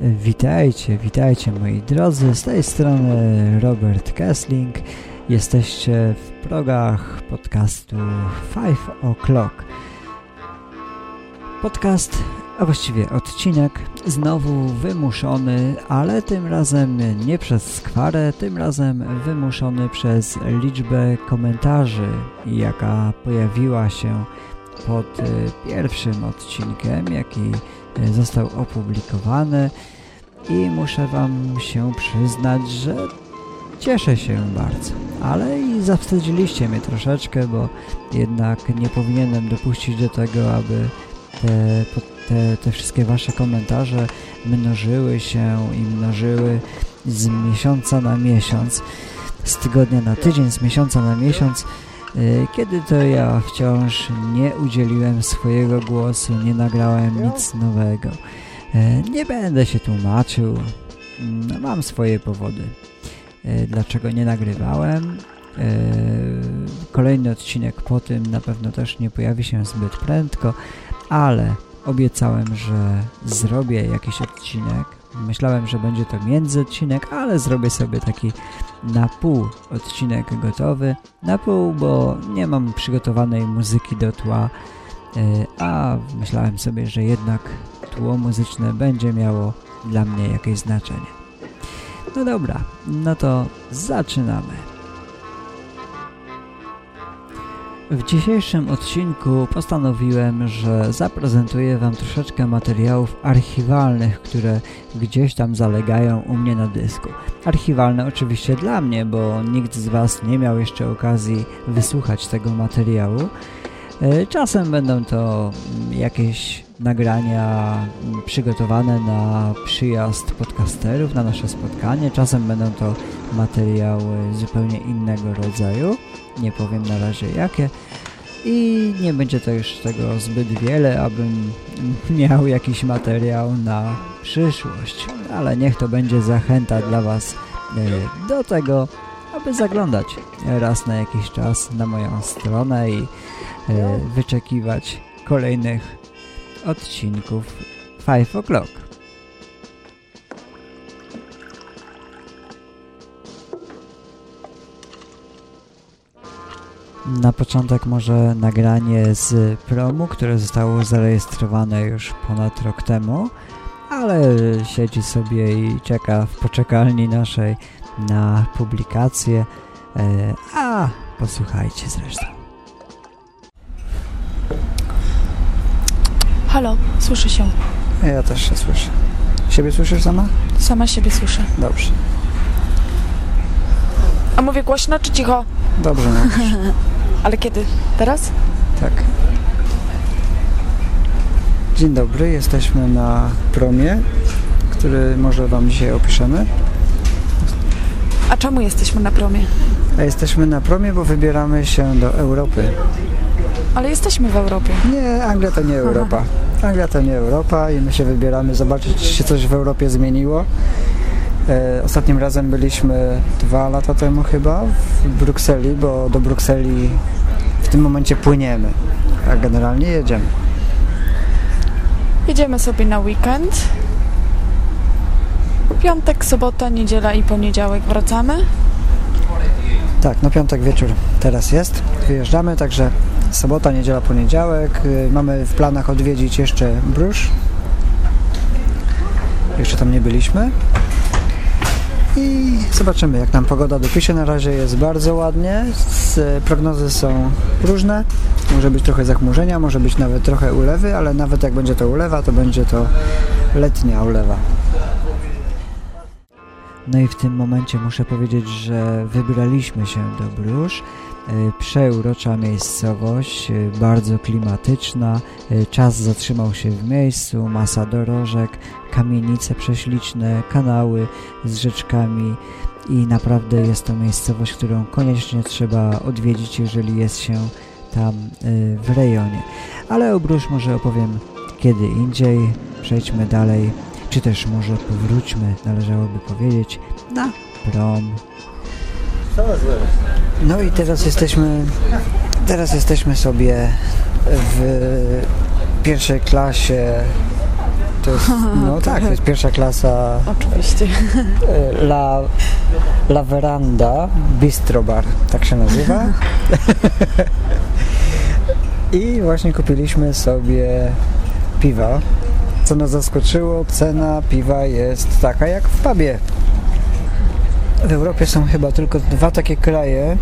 Witajcie, witajcie moi drodzy, z tej strony Robert Kessling. Jesteście w progach podcastu 5 O'Clock. Podcast, a właściwie odcinek, znowu wymuszony, ale tym razem nie przez skwarę, tym razem wymuszony przez liczbę komentarzy, jaka pojawiła się pod e, pierwszym odcinkiem, jaki e, został opublikowany. I muszę Wam się przyznać, że cieszę się bardzo. Ale i zawstydziliście mnie troszeczkę, bo jednak nie powinienem dopuścić do tego, aby te, te, te wszystkie Wasze komentarze mnożyły się i mnożyły z miesiąca na miesiąc, z tygodnia na tydzień, z miesiąca na miesiąc, kiedy to ja wciąż nie udzieliłem swojego głosu, nie nagrałem nic nowego. E, nie będę się tłumaczył. Mm, mam swoje powody, e, dlaczego nie nagrywałem. Kolejny odcinek po tym na pewno też nie pojawi się zbyt prędko, ale obiecałem, że zrobię jakiś odcinek. Myślałem, że będzie to międzyodcinek, ale zrobię sobie taki na pół odcinek gotowy. Na pół, bo nie mam przygotowanej muzyki do tła, a myślałem sobie, że jednak tło muzyczne będzie miało dla mnie jakieś znaczenie. No dobra, no to zaczynamy. W dzisiejszym odcinku postanowiłem, że zaprezentuję Wam troszeczkę materiałów archiwalnych, które gdzieś tam zalegają u mnie na dysku. Archiwalne oczywiście dla mnie, bo nikt z Was nie miał jeszcze okazji wysłuchać tego materiału. E, czasem będą to jakieś nagrania przygotowane na przyjazd podcasterów, na nasze spotkanie. Czasem będą to materiały zupełnie innego rodzaju. Nie powiem na razie jakie. I nie będzie już tego zbyt wiele, abym miał jakiś materiał na przyszłość. Ale niech to będzie zachęta dla Was e, do tego, aby zaglądać raz na jakiś czas na moją stronę i e, wyczekiwać kolejnych odcinków 5 o'clock. Na początek może nagranie z promu, które zostało zarejestrowane już ponad rok temu, ale siedzi sobie i czeka w poczekalni naszej na publikację, e, a posłuchajcie zresztą. Halo, słyszę się. Ja też się słyszę. Siebie słyszysz sama? Sama siebie słyszę. Dobrze. A mówię głośno czy cicho? Dobrze mówisz. Ale kiedy? Teraz? tak. Dzień dobry, jesteśmy na promie, który może Wam dzisiaj opiszemy. A czemu jesteśmy na promie? A jesteśmy na promie, bo wybieramy się do Europy. Ale jesteśmy w Europie. Nie, Anglia to nie Europa. Anglia to nie Europa i my się wybieramy zobaczyć, czy się coś w Europie zmieniło. E, ostatnim razem byliśmy dwa lata temu chyba w Brukseli, bo do Brukseli w tym momencie płyniemy, a generalnie jedziemy. Jedziemy sobie na weekend. Piątek, sobota, niedziela i poniedziałek wracamy. Tak, no piątek wieczór teraz jest, wyjeżdżamy, także sobota, niedziela, poniedziałek. Y, Mamy w planach odwiedzić jeszcze Brusz. Jeszcze tam nie byliśmy. I zobaczymy, jak nam pogoda dopisze. Na razie jest bardzo ładnie. Prognozy są różne. Może być trochę zachmurzenia, może być nawet trochę ulewy, ale nawet jak będzie to ulewa, to będzie to letnia ulewa. No i w tym momencie muszę powiedzieć, że wybraliśmy się do Brusz. E, Przeurocza miejscowość, e, bardzo klimatyczna, e, czas zatrzymał się w miejscu, masa dorożek, kamienice prześliczne, kanały z rzeczkami i naprawdę jest to miejscowość, którą koniecznie trzeba odwiedzić, jeżeli jest się tam w rejonie. Ale o może opowiem kiedy indziej, przejdźmy dalej, czy też może powróćmy, należałoby powiedzieć, na prom. No i teraz jesteśmy, teraz jesteśmy sobie w pierwszej klasie to jest, no tak, to jest pierwsza klasa Oczywiście. e, La, La Veranda Bistro Bar, tak się nazywa. I właśnie kupiliśmy sobie piwa. Co nas zaskoczyło, cena piwa jest taka jak w pubie. W Europie są chyba tylko dwa takie kraje,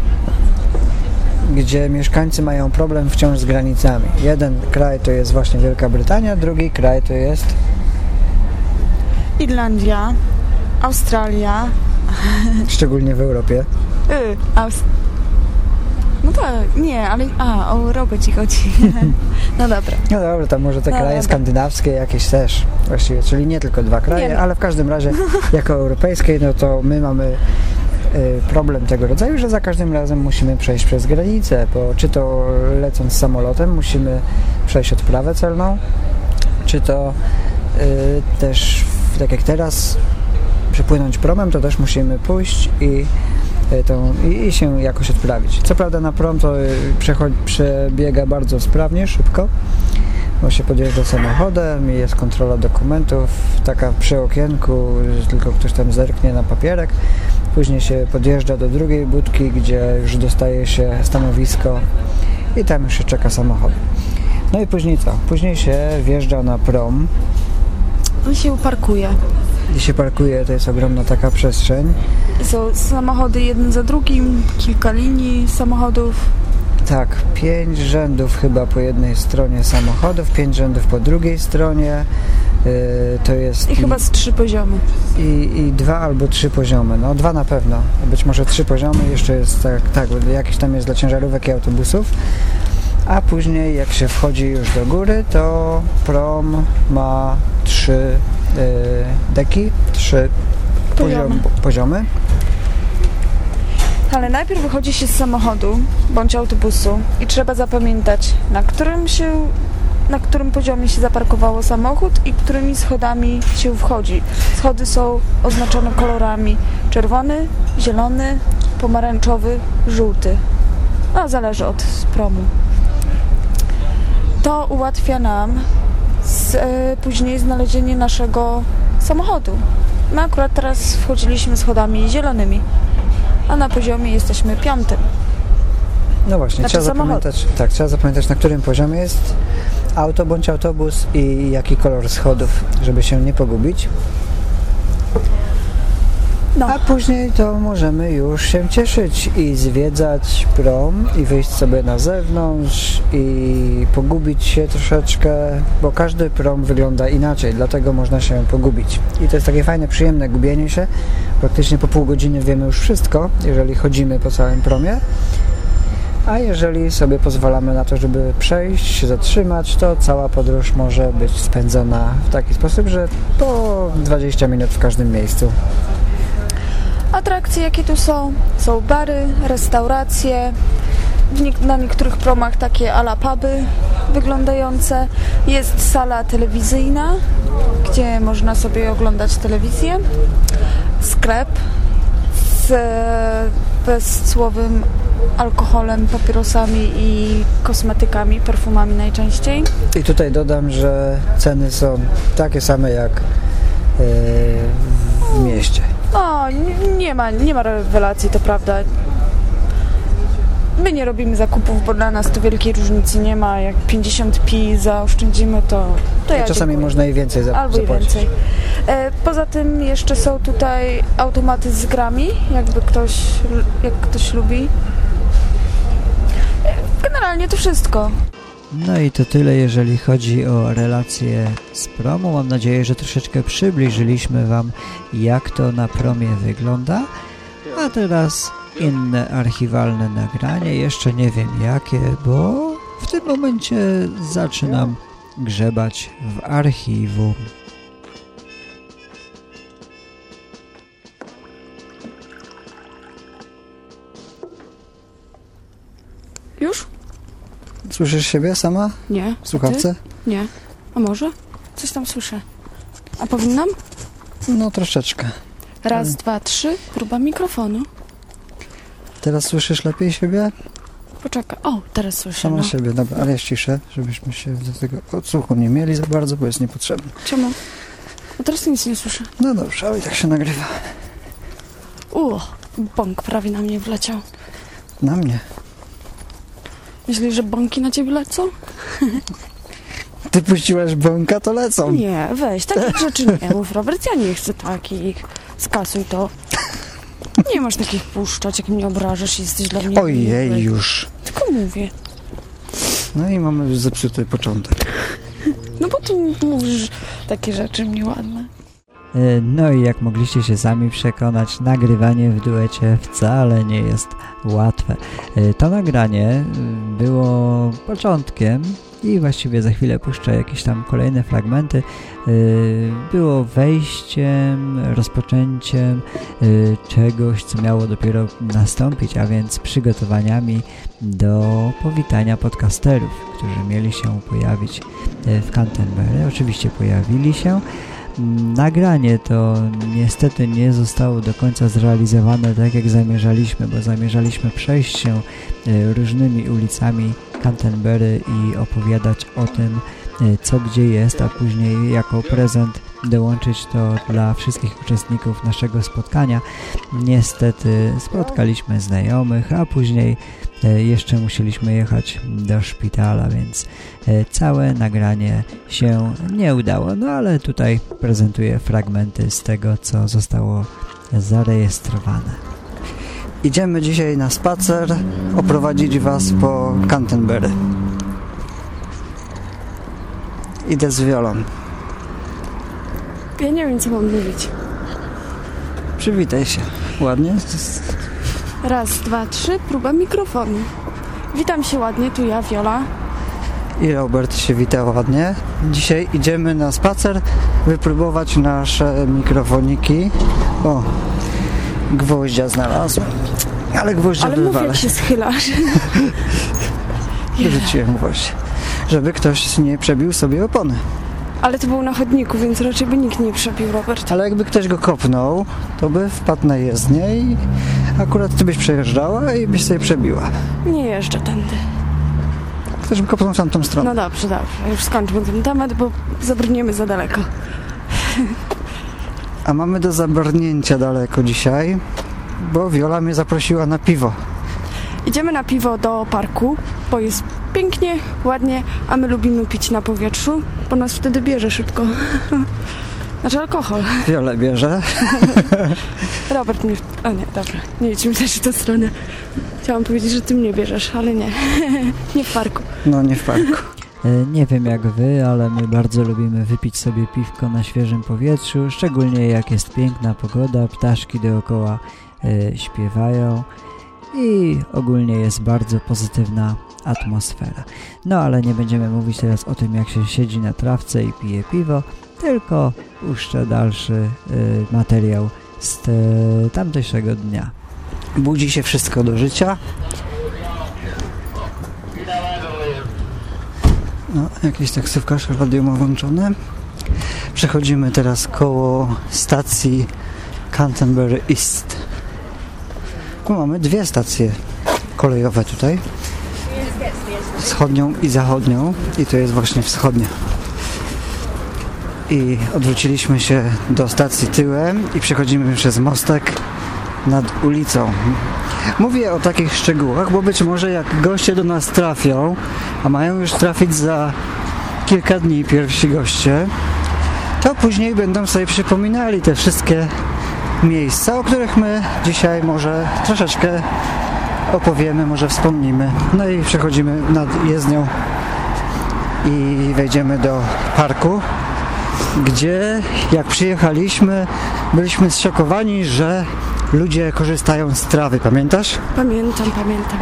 gdzie mieszkańcy mają problem wciąż z granicami. Jeden kraj to jest właśnie Wielka Brytania, drugi kraj to jest Irlandia, Australia, szczególnie w Europie. y. No tak, nie, ale... A, o Europę ci chodzi. No dobra. No dobra, to może te No kraje dobra. skandynawskie jakieś też właściwie, czyli nie tylko dwa kraje, Nie ale w każdym razie jako europejskiej, no to my mamy y, problem tego rodzaju, że za każdym razem musimy przejść przez granicę, bo czy to lecąc samolotem musimy przejść odprawę celną, czy to y, też tak jak teraz przepłynąć promem, to też musimy pójść i tą, i, i się jakoś odprawić. Co prawda na prom to y, przebiega bardzo sprawnie, szybko, bo się podjeżdża samochodem i jest kontrola dokumentów, taka przy okienku, że tylko ktoś tam zerknie na papierek. Później się podjeżdża do drugiej budki, gdzie już dostaje się stanowisko i tam już się czeka samochód. No i później co? Później się wjeżdża na prom, On się parkuje. Gdzie się parkuje, to jest ogromna taka przestrzeń. Są samochody jeden za drugim, kilka linii samochodów. Tak, pięć rzędów chyba po jednej stronie samochodów, pięć rzędów po drugiej stronie. Yy, to jest I chyba z trzy poziomy. i, i dwa albo trzy poziomy. No dwa na pewno, być może trzy poziomy. Jeszcze jest tak, tak, jakiś tam jest dla ciężarówek i autobusów. A później jak się wchodzi już do góry, to prom ma trzy deki, trzy Poziomy. poziom, poziomy. Ale najpierw wychodzi się z samochodu bądź autobusu i trzeba zapamiętać, na którym się na którym poziomie się zaparkowało samochód i którymi schodami się wchodzi. Schody są oznaczone kolorami czerwony, zielony, pomarańczowy, żółty. No, zależy od promu. To ułatwia nam z, e, później znalezienie naszego samochodu. My akurat teraz wchodziliśmy schodami zielonymi a na poziomie jesteśmy piątym. No właśnie, Znaczy trzeba samochód. zapamiętać, tak, trzeba zapamiętać na którym poziomie jest auto bądź autobus i jaki kolor schodów, żeby się nie pogubić. No. A później to możemy już się cieszyć i zwiedzać prom i wyjść sobie na zewnątrz i pogubić się troszeczkę, bo każdy prom wygląda inaczej, dlatego można się pogubić. I to jest takie fajne, przyjemne gubienie się. Praktycznie po pół godziny wiemy już wszystko, jeżeli chodzimy po całym promie. A jeżeli sobie pozwalamy na to, żeby przejść, się zatrzymać, to cała podróż może być spędzona w taki sposób, że po 20 minut w każdym miejscu. Atrakcje, jakie tu są, są bary, restauracje, na niektórych promach takie ala puby wyglądające. Jest sala telewizyjna, gdzie można sobie oglądać telewizję. Sklep z bezcłowym alkoholem, papierosami i kosmetykami, perfumami najczęściej. I tutaj dodam, że ceny są takie same jak e, w mieście. No, nie, ma, nie ma rewelacji, to prawda. My nie robimy zakupów, bo dla nas to wielkiej różnicy nie ma. Jak 50 pi zaoszczędzimy, to, to ja Czasami dziękuję. można i więcej za, Albo zapłacić. więcej. E, poza tym jeszcze są tutaj automaty z grami, jakby ktoś, jak ktoś lubi. E, Generalnie to wszystko. No i to tyle, jeżeli chodzi o relacje z promu. Mam nadzieję, że troszeczkę przybliżyliśmy Wam, jak to na promie wygląda. A teraz inne archiwalne nagranie. Jeszcze nie wiem jakie, bo w tym momencie zaczynam grzebać w archiwum. Słyszysz siebie sama Nie. w słuchawce? Nie. A może? Coś tam słyszę. A powinnam? No troszeczkę. Raz, dwa, trzy. Próba mikrofonu. Teraz słyszysz lepiej siebie? Poczekaj. O, teraz słyszę. Sama No. siebie, dobra, ale jest ciszę, żebyśmy się do tego odsłuchu nie mieli za bardzo, bo jest niepotrzebny. Czemu? No teraz nic nie słyszę. No dobrze, ale i tak się nagrywa. U, bąk prawie na mnie wleciał. Na mnie. Myślisz, że bąki na ciebie lecą? Ty puściłaś bąka, to lecą. Nie, weź, takich rzeczy nie mów, Robert. Ja nie chcę takich. Skasuj to. Nie masz takich puszczać, jak mnie obrażasz i jesteś dla mnie Ojej, miły. już. Tylko mówię. No i mamy już zepsuty początek. No bo tu mówisz takie rzeczy nieładne. E, No i jak mogliście się sami przekonać, nagrywanie w duecie wcale nie jest łatwe. E, To nagranie e, było początkiem i właściwie za chwilę puszczę jakieś tam kolejne fragmenty. Było wejściem, rozpoczęciem czegoś, co miało dopiero nastąpić, a więc przygotowaniami do powitania podcasterów, którzy mieli się pojawić w Canterbury. Oczywiście pojawili się. Nagranie to niestety nie zostało do końca zrealizowane tak jak zamierzaliśmy, bo zamierzaliśmy przejść się e, różnymi ulicami Canterbury i opowiadać o tym, e, co gdzie jest, a później jako prezent dołączyć to dla wszystkich uczestników naszego spotkania. Niestety spotkaliśmy znajomych, a później jeszcze musieliśmy jechać do szpitala, więc e, całe nagranie się nie udało. No ale tutaj prezentuję fragmenty z tego, co zostało zarejestrowane. Idziemy dzisiaj na spacer, oprowadzić Was po Canterbury. Idę z wiolą. Ja nie wiem, co mam mówić. Przywitaj się. Ładnie? Raz, dwa, trzy, próba mikrofonu. Witam się ładnie, tu ja, Wiola. I Robert się wita ładnie. Dzisiaj idziemy na spacer, wypróbować nasze mikrofoniki. O, gwoździa znalazłem. Ale gwoździa Ale wywalę. jak się schylasz. Wyrzuciłem gwoździe. Żeby ktoś nie przebił sobie opony. Ale to był na chodniku, więc raczej by nikt nie przebił, Robert. Ale jakby ktoś go kopnął, to by wpadł na jezdnię i akurat ty byś przejeżdżała i byś sobie przebiła. Nie jeżdżę tędy. Ktoś by kopnął w tamtą stronę. No dobrze, dobrze. Już skończmy ten temat, bo zabrniemy za daleko. A mamy do zabrnięcia daleko dzisiaj, bo Wiola mnie zaprosiła na piwo. Idziemy na piwo do parku, bo jest pięknie, ładnie, a my lubimy pić na powietrzu, bo nas wtedy bierze szybko. Znaczy alkohol. Wiolę bierze. Robert mnie... A nie, dobra. Nie idźmy też w tę stronę. Chciałam powiedzieć, że ty mnie bierzesz, ale nie. nie w parku. No nie w parku. Nie wiem jak wy, ale my bardzo lubimy wypić sobie piwko na świeżym powietrzu, szczególnie jak jest piękna pogoda, ptaszki dookoła e, śpiewają i ogólnie jest bardzo pozytywna atmosfera. No ale nie będziemy mówić teraz o tym jak się siedzi na trawce i pije piwo, tylko puszczę dalszy e, materiał z te, tamtejszego dnia. Budzi się wszystko do życia. No, jakiś taksówkarz radio ma włączone. Przechodzimy teraz koło stacji Canterbury East. Tu mamy dwie stacje kolejowe tutaj. Wschodnią i zachodnią. I to jest właśnie wschodnia. I odwróciliśmy się do stacji tyłem i przechodzimy przez mostek nad ulicą. Mówię o takich szczegółach, bo być może jak goście do nas trafią, a mają już trafić za kilka dni pierwsi goście, to później będą sobie przypominali te wszystkie miejsca, o których my dzisiaj może troszeczkę opowiemy, może wspomnimy. No i przechodzimy nad jezdnią i wejdziemy do parku, gdzie jak przyjechaliśmy, byliśmy zszokowani, że ludzie korzystają z trawy, pamiętasz? Pamiętam, pamiętam.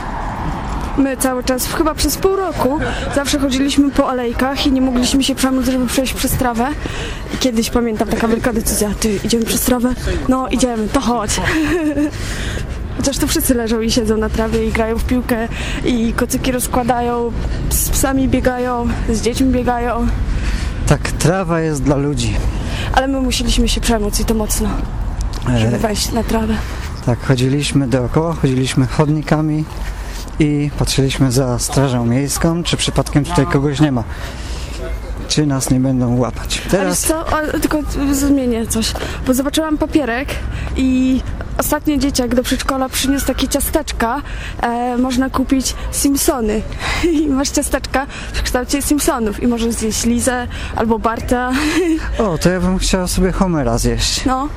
My cały czas, chyba przez pół roku, zawsze chodziliśmy po alejkach i nie mogliśmy się przemóc, żeby przejść przez trawę. I kiedyś pamiętam taka wielka decyzja, ty idziemy przez trawę? No idziemy, to chodź. Chociaż tu wszyscy leżą i siedzą na trawie i grają w piłkę i kocyki rozkładają, z psami biegają, z dziećmi biegają. Tak, trawa jest dla ludzi. Ale my musieliśmy się przemóc i to mocno, żeby E, wejść na trawę. tak, chodziliśmy dookoła, chodziliśmy chodnikami i patrzyliśmy za strażą miejską, czy przypadkiem tutaj kogoś nie ma. Czy nas nie będą łapać. Teraz wiesz co, o, tylko zmienię coś, bo zobaczyłam papierek i ostatnio dzieciak do przedszkola przyniósł takie ciasteczka, e, można kupić Simpsony i masz ciasteczka w kształcie Simpsonów i możesz zjeść Lizę albo Barta, O, to ja bym chciała sobie Homera zjeść. no.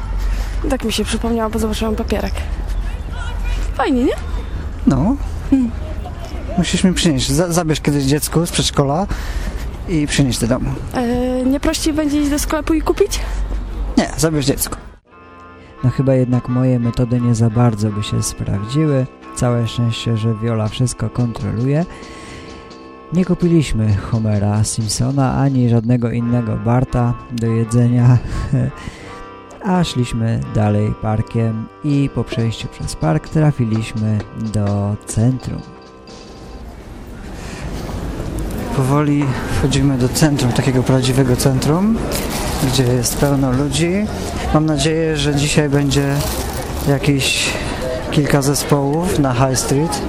Tak mi się przypomniało, bo zobaczyłam papierek. Fajnie, nie? No. Musisz mi przynieść. Za, zabierz kiedyś dziecku z przedszkola i przynieść do domu. E, nie prościej będzie iść do sklepu i kupić? Nie, zabierz dziecko. No chyba jednak moje metody nie za bardzo by się sprawdziły. Całe szczęście, że Viola wszystko kontroluje. Nie kupiliśmy Homera Simpsona ani żadnego innego Barta do jedzenia, a szliśmy dalej parkiem i po przejściu przez park trafiliśmy do centrum. Powoli wchodzimy do centrum, takiego prawdziwego centrum, gdzie jest pełno ludzi. Mam nadzieję, że dzisiaj będzie jakieś kilka zespołów na High Street,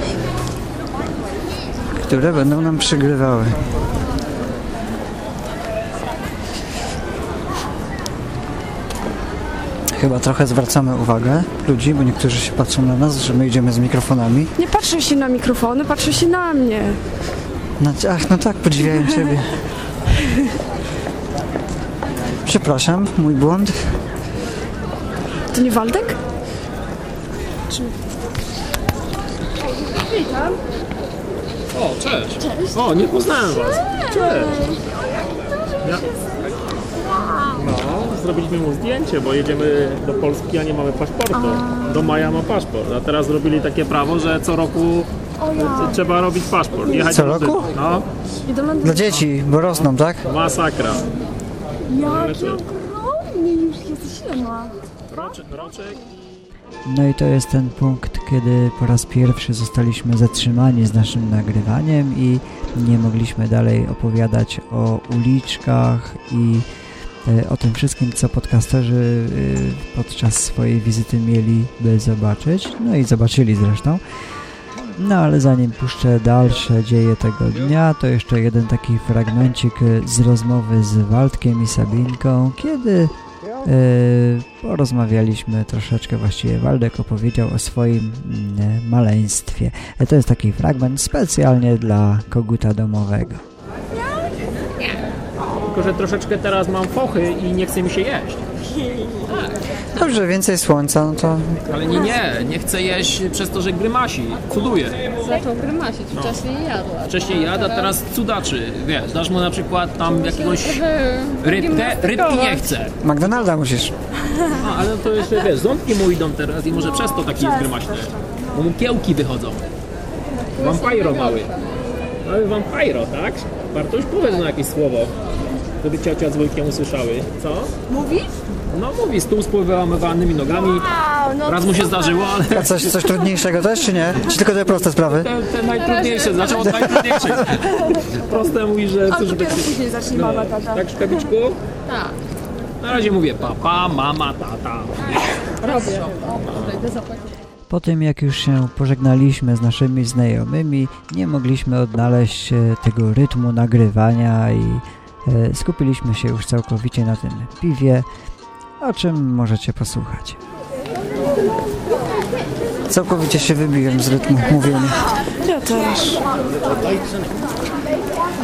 które będą nam przygrywały. Chyba trochę zwracamy uwagę ludzi, bo niektórzy się patrzą na nas, że my idziemy z mikrofonami. Nie patrzę się na mikrofony, patrzę się na mnie. No, ach, no tak, podziwiają Ciebie. Przepraszam, mój błąd. To nie Waldek? O, cześć. O, nie poznałem was. Cześć. Ja... No, zrobiliśmy mu zdjęcie, bo jedziemy do Polski, a nie mamy paszportu. Do maja ma paszport, a teraz zrobili takie prawo, że co roku trzeba robić paszport. Jechać Co do roku? No. Dla dzieci, bo rosną, tak? masakra. Jaki ogromny już jest, ile ma? Roczek, roczek No i to jest ten punkt, kiedy po raz pierwszy zostaliśmy zatrzymani z naszym nagrywaniem i nie mogliśmy dalej opowiadać o uliczkach i e, o tym wszystkim, co podcasterzy e, podczas swojej wizyty mieliby zobaczyć. No i zobaczyli zresztą. No ale zanim puszczę dalsze dzieje tego dnia, to jeszcze jeden taki fragmencik e, z rozmowy z Waldkiem i Sabinką, kiedy e, porozmawialiśmy troszeczkę, właściwie Waldek opowiedział o swoim mm, maleństwie. E, To jest taki fragment specjalnie dla koguta domowego. Tylko, że troszeczkę teraz mam fochy i nie chce mi się jeść. Dobrze, więcej słońca, no to Ale nie, nie, nie chcę jeść przez to, że grymasi. Cuduje. Zaczął grymasić, wcześniej jadła. Wcześniej jada, teraz cudaczy. Wiesz, dasz mu na przykład tam jakiegoś rybkę, rybki nie chce. McDonalda musisz. No, ale to jeszcze, wiesz, ząbki mu idą teraz i może przez to taki jest grymaśny. Bo mu kiełki wychodzą. Vampiro mały. Mały vampiro, tak? Bartuś, powiedz na jakieś słowo, żeby ciocia z wujkiem usłyszały. Co? Mówi? No mówi, stół z powyłamywanymi nogami. Raz mu się zdarzyło, ale A coś, coś trudniejszego też, czy nie? Czy tylko te proste sprawy? te, te najtrudniejsze, zaczął od najtrudniejszych. Proste mówi, że A dopiero później zacznie No, mama, tata. tak, Szkabiczku? Tak, Na razie mówię papa, mama, tata. robię. Po tym jak już się pożegnaliśmy z naszymi znajomymi, nie mogliśmy odnaleźć e, tego rytmu nagrywania i skupiliśmy się już całkowicie na tym piwie, o czym możecie posłuchać. Całkowicie się wybiłem z rytmu mówienia, Ja też.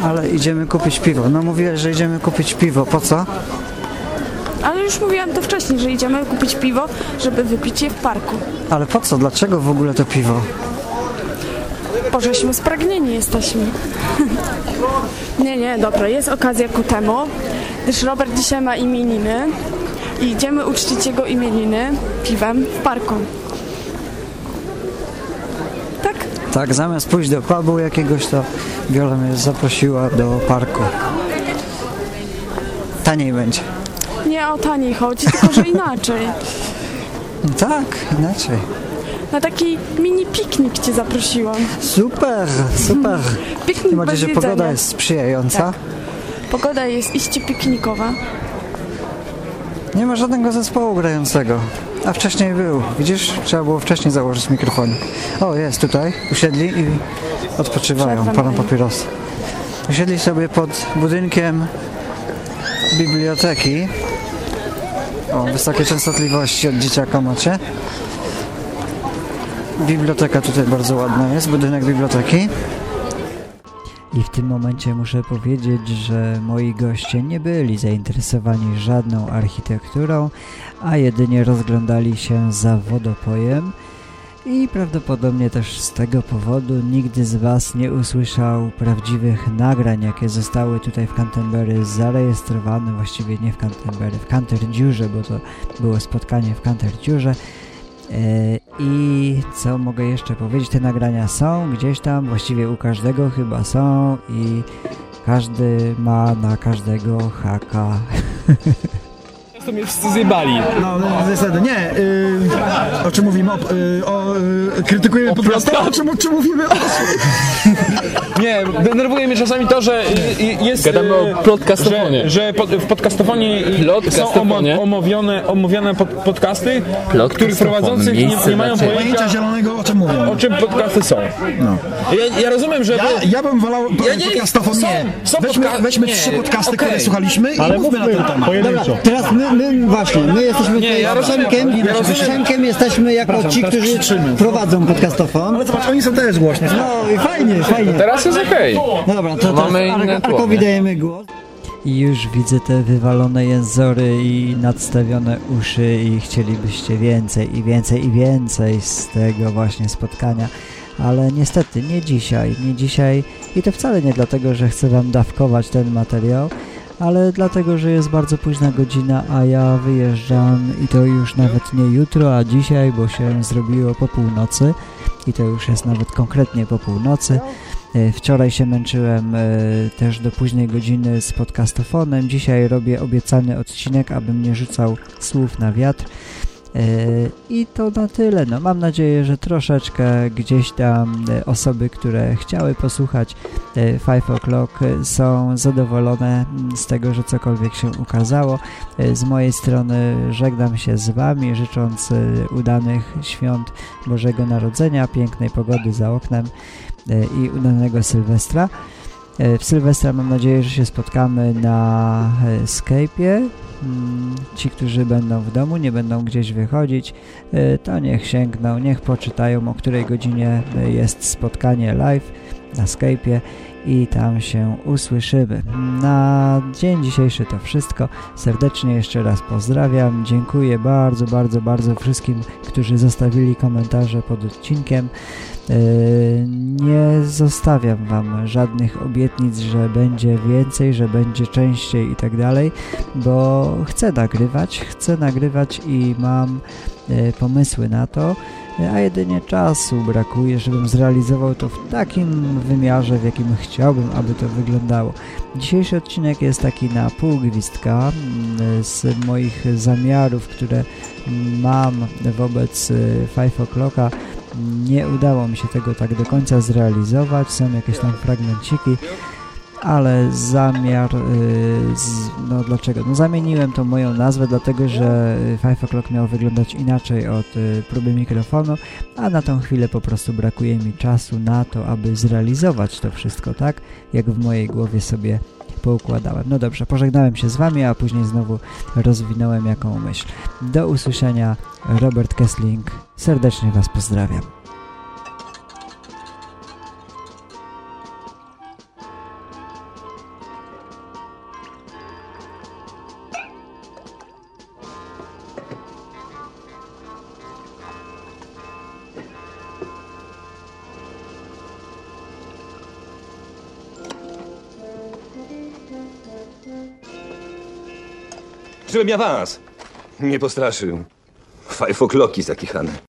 ale idziemy kupić piwo. No mówiłeś, że idziemy kupić piwo. Po co? Ale już mówiłam to wcześniej, że idziemy kupić piwo, żeby wypić je w parku. Ale po co? Dlaczego w ogóle to piwo? Bo żeśmy spragnieni jesteśmy. nie, nie, dobra, jest okazja ku temu, gdyż Robert dzisiaj ma imieniny i idziemy uczcić jego imieniny piwem w parku. Tak? Tak, zamiast pójść do pubu jakiegoś, to Viola mnie zaprosiła do parku. Taniej będzie. Nie o taniej chodzi, tylko że inaczej. Tak, inaczej. Na taki mini piknik cię zaprosiłam. Super, super. Piknik Tym bardziej, że jedzenia. pogoda jest sprzyjająca. Pogoda jest iście piknikowa. Nie ma żadnego zespołu grającego. A wcześniej był. Widzisz? Trzeba było wcześniej założyć mikrofon. O, jest tutaj. Usiedli i odpoczywają. Palą papierosy. Usiedli sobie pod budynkiem biblioteki. O, wysokie częstotliwości od dzieciaka macie. Biblioteka tutaj bardzo ładna jest, budynek biblioteki. I w tym momencie muszę powiedzieć, że moi goście nie byli zainteresowani żadną architekturą, a jedynie rozglądali się za wodopojem i prawdopodobnie też z tego powodu nigdy z Was nie usłyszał prawdziwych nagrań, jakie zostały tutaj w Canterbury zarejestrowane, właściwie nie w Canterbury, w Canterdziurze, bo to było spotkanie w Canterdziurze. E, I co mogę jeszcze powiedzieć? Te nagrania są gdzieś tam, właściwie u każdego chyba są i każdy ma na każdego haka. To mnie wszyscy zjebali. No, niestety, nie. Y, o czym mówimy? O, y, o, y, krytykujemy po prostu? O czym, o czym mówimy? O, Nie, denerwuje mnie czasami to, że y, y, jest... Gadamy y, o plotkastofonie. Że, że pod, w podcastofonie y, są Plotkastofonie. omo, omówione, omówione pod, podcasty, których prowadzących nie, miejsce nie mają dla ciebie. pojęcia pojęcia, zielonego, o czym mówią? o czym podcasty są. No. Ja, ja rozumiem, że... Ja, ja bym wolał Ja nie- podcastofon, są- nie. są Weźmy, podca- weźmy nie, trzy podcasty, okej. które słuchaliśmy i Ale mówmy na ten temat. pojedynczo. Teraz my, my właśnie, my jesteśmy Nie, tutaj ja. Przemkiem, Ja Przemkiem jesteśmy jako ci, którzy prowadzą podcastofon. Ale zobacz, oni są też głośni. No i fajnie, fajnie. Teraz jest okej. No dobra, to Mamy teraz inne Arko, Arkowi dajemy głos. I już widzę te wywalone jęzory i nadstawione uszy i chcielibyście więcej i więcej i więcej z tego właśnie spotkania. Ale niestety nie dzisiaj, nie dzisiaj i to wcale nie dlatego, że chcę wam dawkować ten materiał, ale dlatego, że jest bardzo późna godzina, a ja wyjeżdżam i to już nawet nie jutro, a dzisiaj, bo się zrobiło po północy i to już jest nawet konkretnie po północy. E, Wczoraj się męczyłem e, też do późnej godziny z podcastofonem. Dzisiaj robię obiecany odcinek, abym nie rzucał słów na wiatr. I to na tyle. No, mam nadzieję, że troszeczkę gdzieś tam e, osoby, które chciały posłuchać e, Five O'Clock e, są zadowolone mm, z tego, że cokolwiek się ukazało. Z mojej strony żegnam się z Wami, życząc udanych świąt Bożego Narodzenia, pięknej pogody za oknem i udanego Sylwestra. E, W Sylwestra mam nadzieję, że się spotkamy na e, Skype'ie. Mm, Ci, którzy będą w domu, nie będą gdzieś wychodzić, e, to niech sięgną, niech poczytają, o której godzinie jest spotkanie live na Skype'ie i tam się usłyszymy. Na dzień dzisiejszy to wszystko. Serdecznie jeszcze raz pozdrawiam. Dziękuję bardzo, bardzo, bardzo wszystkim, którzy zostawili komentarze pod odcinkiem. E, Nie zostawiam Wam żadnych obietnic, że będzie więcej, że będzie częściej i tak dalej, bo chcę nagrywać, chcę nagrywać i mam e, pomysły na to, a jedynie czasu brakuje, żebym zrealizował to w takim wymiarze, w jakim chciałbym, aby to wyglądało. Dzisiejszy odcinek jest taki na pół gwizdka mm, z moich zamiarów, które mam wobec y, Five O'Clocka. Nie udało mi się tego tak do końca zrealizować, są jakieś tam fragmenciki, ale zamiar, y, z, no dlaczego? No zamieniłem tą moją nazwę, dlatego że Five O'Clock miał wyglądać inaczej od y, próby mikrofonu, a na tą chwilę po prostu brakuje mi czasu na to, aby zrealizować to wszystko tak, jak w mojej głowie sobie poukładałem. No dobrze, pożegnałem się z Wami, a później znowu rozwinąłem jaką myśl. Do usłyszenia, Robert Kessling. Serdecznie Was pozdrawiam. Żebym ja was nie postraszył. Five o'clocki zakichane.